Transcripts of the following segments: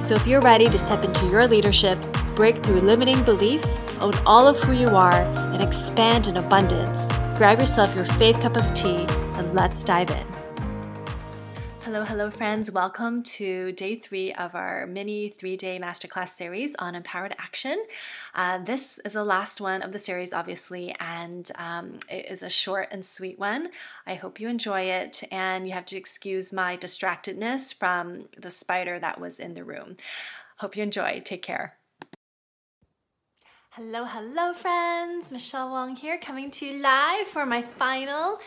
So if you're ready to step into your leadership, break through limiting beliefs, own all of who you are, and expand in abundance, grab yourself your faith cup of tea and let's dive in. Hello, hello, friends. Welcome to day three of our mini three day masterclass series on empowered action. Uh, this is the last one of the series, obviously, and um, it is a short and sweet one. I hope you enjoy it, and you have to excuse my distractedness from the spider that was in the room. Hope you enjoy. Take care. Hello, hello, friends. Michelle Wong here, coming to you live for my final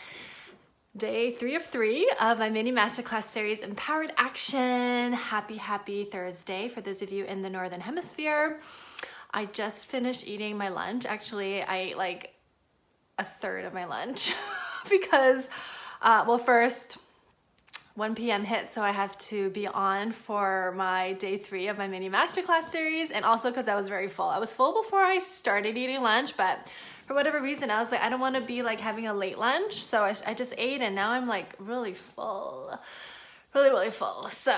day three of three of my mini masterclass series Empowered Action. Happy, happy Thursday for those of you in the Northern Hemisphere. I just finished eating my lunch. Actually, I ate like a third of my lunch because, uh, well, first, 1 p.m. hit, so I have to be on for my day three of my mini masterclass series, and also because I was very full. I was full before I started eating lunch, but for whatever reason, I was like, I don't want to be like having a late lunch. So I, I just ate and now I'm like really full, really, really full. So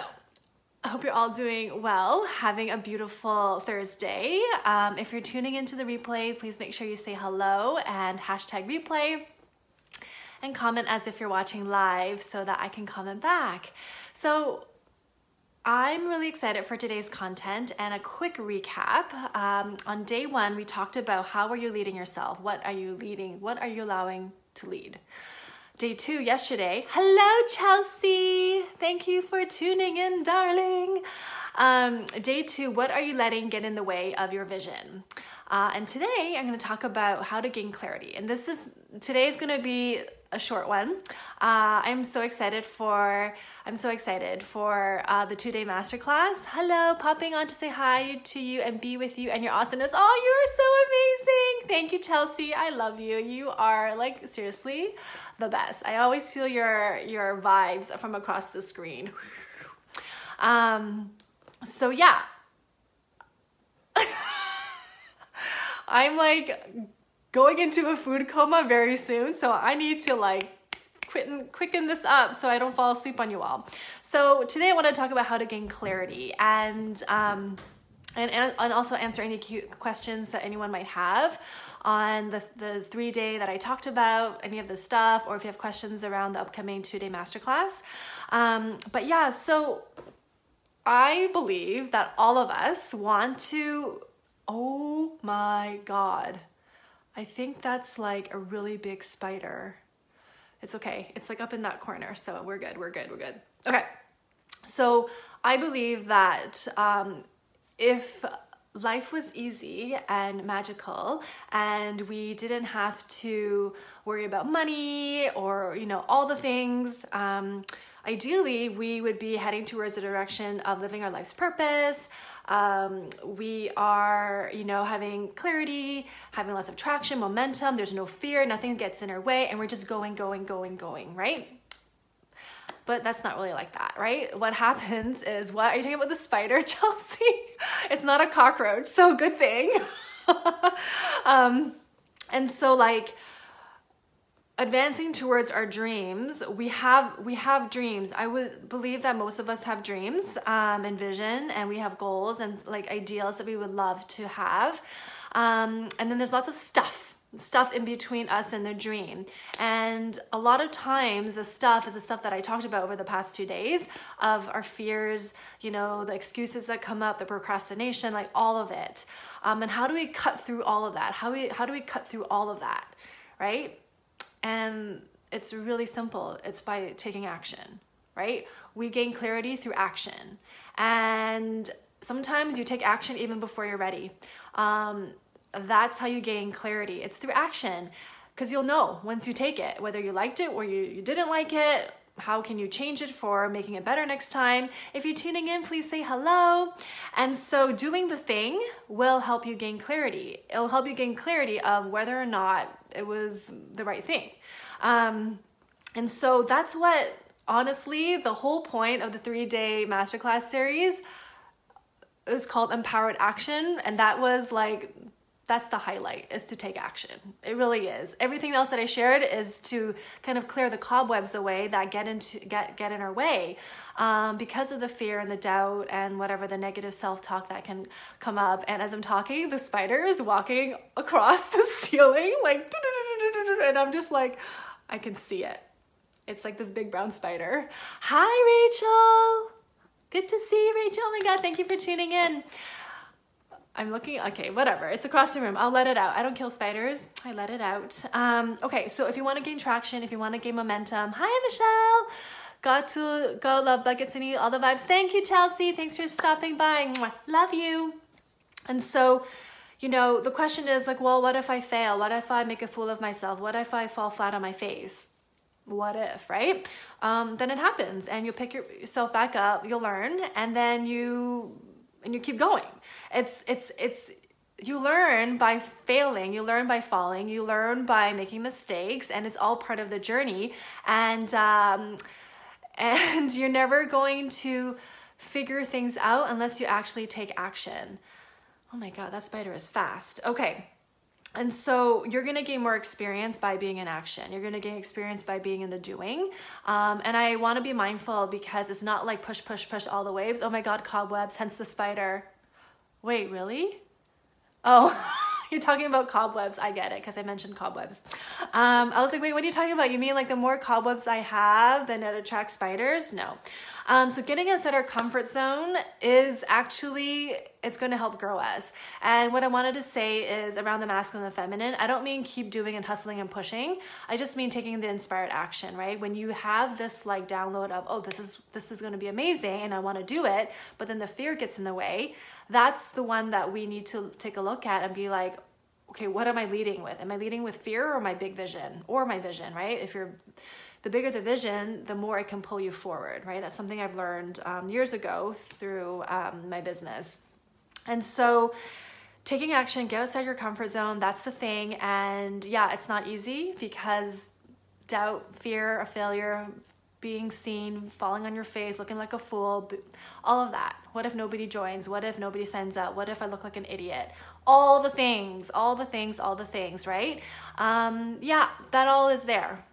I hope you're all doing well, having a beautiful Thursday. Um, if you're tuning into the replay, please make sure you say hello and hashtag replay and comment as if you're watching live so that I can comment back. So I'm really excited for today's content and a quick recap. Um, on day one, we talked about how are you leading yourself? What are you leading? What are you allowing to lead? Day two, yesterday. Hello, Chelsea. Thank you for tuning in, darling. Um, day two, what are you letting get in the way of your vision? Uh, and today, I'm going to talk about how to gain clarity. And this is today is going to be a short one. Uh, I'm so excited for I'm so excited for uh, the two day masterclass. Hello, popping on to say hi to you and be with you and your awesomeness. Oh, you are so amazing! Thank you, Chelsea. I love you. You are like seriously the best. I always feel your your vibes from across the screen. Um, so yeah. I'm like going into a food coma very soon, so I need to like quicken, quicken this up so I don't fall asleep on you all. So today I want to talk about how to gain clarity and um, and, and also answer any questions that anyone might have on the, the three day that I talked about, any of the stuff, or if you have questions around the upcoming two day masterclass. Um, but yeah, so I believe that all of us want to, oh my God, I think that's like a really big spider. It's okay. It's like up in that corner. So we're good. We're good. We're good. Okay. So I believe that um, if life was easy and magical and we didn't have to worry about money or, you know, all the things, um, ideally we would be heading towards the direction of living our life's purpose, um, we are, you know, having clarity, having less of traction, momentum. There's no fear, nothing gets in our way, and we're just going, going, going, going, right? But that's not really like that, right? What happens is what are you talking about the spider, Chelsea? it's not a cockroach, so good thing. um, and so like advancing towards our dreams we have we have dreams. I would believe that most of us have dreams um, and vision and we have goals and like ideals that we would love to have. Um, and then there's lots of stuff stuff in between us and the dream. And a lot of times the stuff is the stuff that i talked about over the past two days of our fears you know the excuses that come up the procrastination like all of it. Um, and how do we cut through all of that? How we how do we cut through all of that right and it's really simple it's by taking action, right? We gain clarity through action. And sometimes you take action even before you're ready. Um, that's how you gain clarity. It's through action because you'll know once you take it whether you liked it or you, you didn't like it how can you change it for making it better next time? If you're tuning in, please say hello. And so doing the thing will help you gain clarity. It'll help you gain clarity of whether or not it was the right thing. Um, and so that's what honestly the whole point of the three day masterclass series is called empowered action and that was like that's the highlight is to take action. It really is. Everything else that i shared is to kind of clear the cobwebs away that get into get get in our way um, because of the fear and the doubt and whatever the negative self-talk that can come up. And as i'm talking the spider is walking across the ceiling like and i'm just like i can see it. It's like this big brown spider. Hi rachel. Good to see you rachel. Oh my god thank you for tuning in I'm looking, okay, whatever. It's across the room. I'll let it out. I don't kill spiders. I let it out. Um, okay, so if you want to gain traction, if you want to gain momentum, hi, Michelle. Got to go, love bucket city, all the vibes. Thank you, Chelsea. Thanks for stopping by. Love you. And so, you know, the question is like, well, what if I fail? What if I make a fool of myself? What if I fall flat on my face? What if, right? Um, then it happens and you'll pick yourself back up, you'll learn, and then you and you keep going. It's it's it's you learn by failing, you learn by falling, you learn by making mistakes, and it's all part of the journey. And um, and you're never going to figure things out unless you actually take action. Oh my god, that spider is fast. Okay. And so you're going to gain more experience by being in action. You're going to gain experience by being in the doing. Um, and I want to be mindful because it's not like push, push, push all the waves. Oh my God, cobwebs, hence the spider. Wait, really? Oh, you're talking about cobwebs. I get it because I mentioned cobwebs. Um, I was like, wait, what are you talking about? You mean like the more cobwebs I have, then it attracts spiders? No. Um, so getting us at our comfort zone is actually it's going to help grow us. And what I wanted to say is around the masculine and the feminine, I don't mean keep doing and hustling and pushing. I just mean taking the inspired action, right? When you have this like download of, oh, this is this is going to be amazing and I want to do it, but then the fear gets in the way, that's the one that we need to take a look at and be like, okay, what am I leading with? Am I leading with fear or my big vision or my vision, right? If you're the bigger the vision, the more it can pull you forward, right? That's something I've learned um, years ago through um, my business. And so, taking action, get outside your comfort zone, that's the thing. And yeah, it's not easy because doubt, fear of failure, being seen, falling on your face, looking like a fool, all of that. What if nobody joins? What if nobody signs up? What if I look like an idiot? All the things, all the things, all the things, right? Um, yeah, that all is there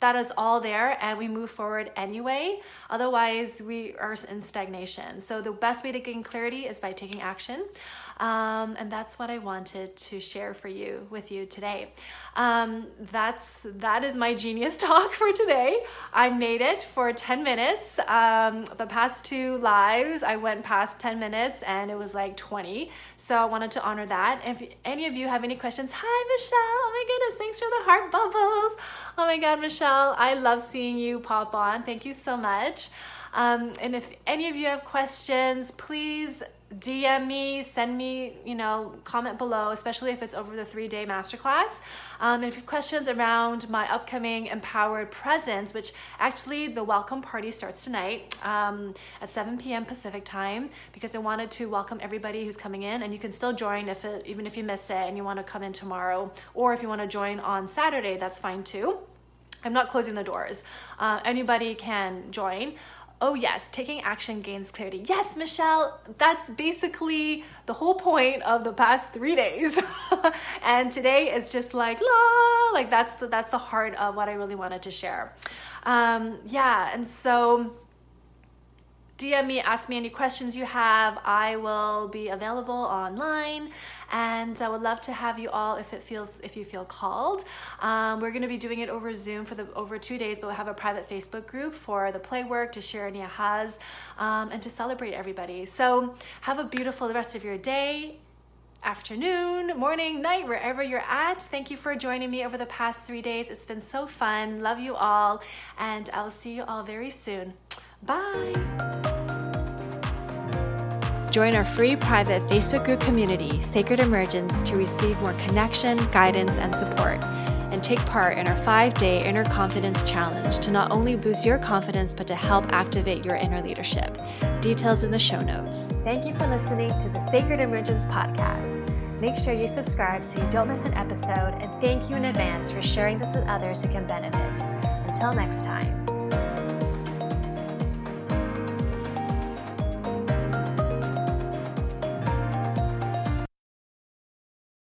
that is all there and we move forward anyway. Otherwise, we are in stagnation. So, the best way to gain clarity is by taking action. Um, and that's what I wanted to share for you with you today. Um, that's that is my genius talk for today. I made it for 10 minutes. Um, the past two lives, I went past 10 minutes and it was like 20. So I wanted to honor that. If any of you have any questions, hi Michelle. Oh my goodness, thanks for the heart bubbles. Oh my God, Michelle, I love seeing you pop on. Thank you so much. Um, and if any of you have questions, please DM me, send me, you know, comment below, especially if it's over the three day masterclass. Um, and if you have questions around my upcoming Empowered Presence, which actually the welcome party starts tonight um, at 7 p.m. Pacific time, because I wanted to welcome everybody who's coming in. And you can still join if it, even if you miss it and you want to come in tomorrow, or if you want to join on Saturday, that's fine too. I'm not closing the doors. Uh, anybody can join. Oh, yes, taking action gains clarity. Yes, Michelle, that's basically the whole point of the past three days. and today is just like, la, like that's the, that's the heart of what I really wanted to share. Um, yeah, and so DM me, ask me any questions you have. I will be available online and I would love to have you all if it feels if you feel called. Um, we're going to be doing it over Zoom for the over two days, but we'll have a private Facebook group for the play work to share any ahas um, and to celebrate everybody. So have a beautiful rest of your day afternoon, morning, night, wherever you're at. Thank you for joining me over the past three days. It's been so fun. Love you all, and I'll see you all very soon. Bye. Join our free private Facebook group community, Sacred Emergence, to receive more connection, guidance, and support. and take part in our five day Inner Confidence Challenge to not only boost your confidence, but to help activate your inner leadership. Details in the show notes. Thank you for listening to the Sacred Emergence podcast. Make sure you subscribe so you don't miss an episode, and thank you in advance for sharing this with others who can benefit. Until next time.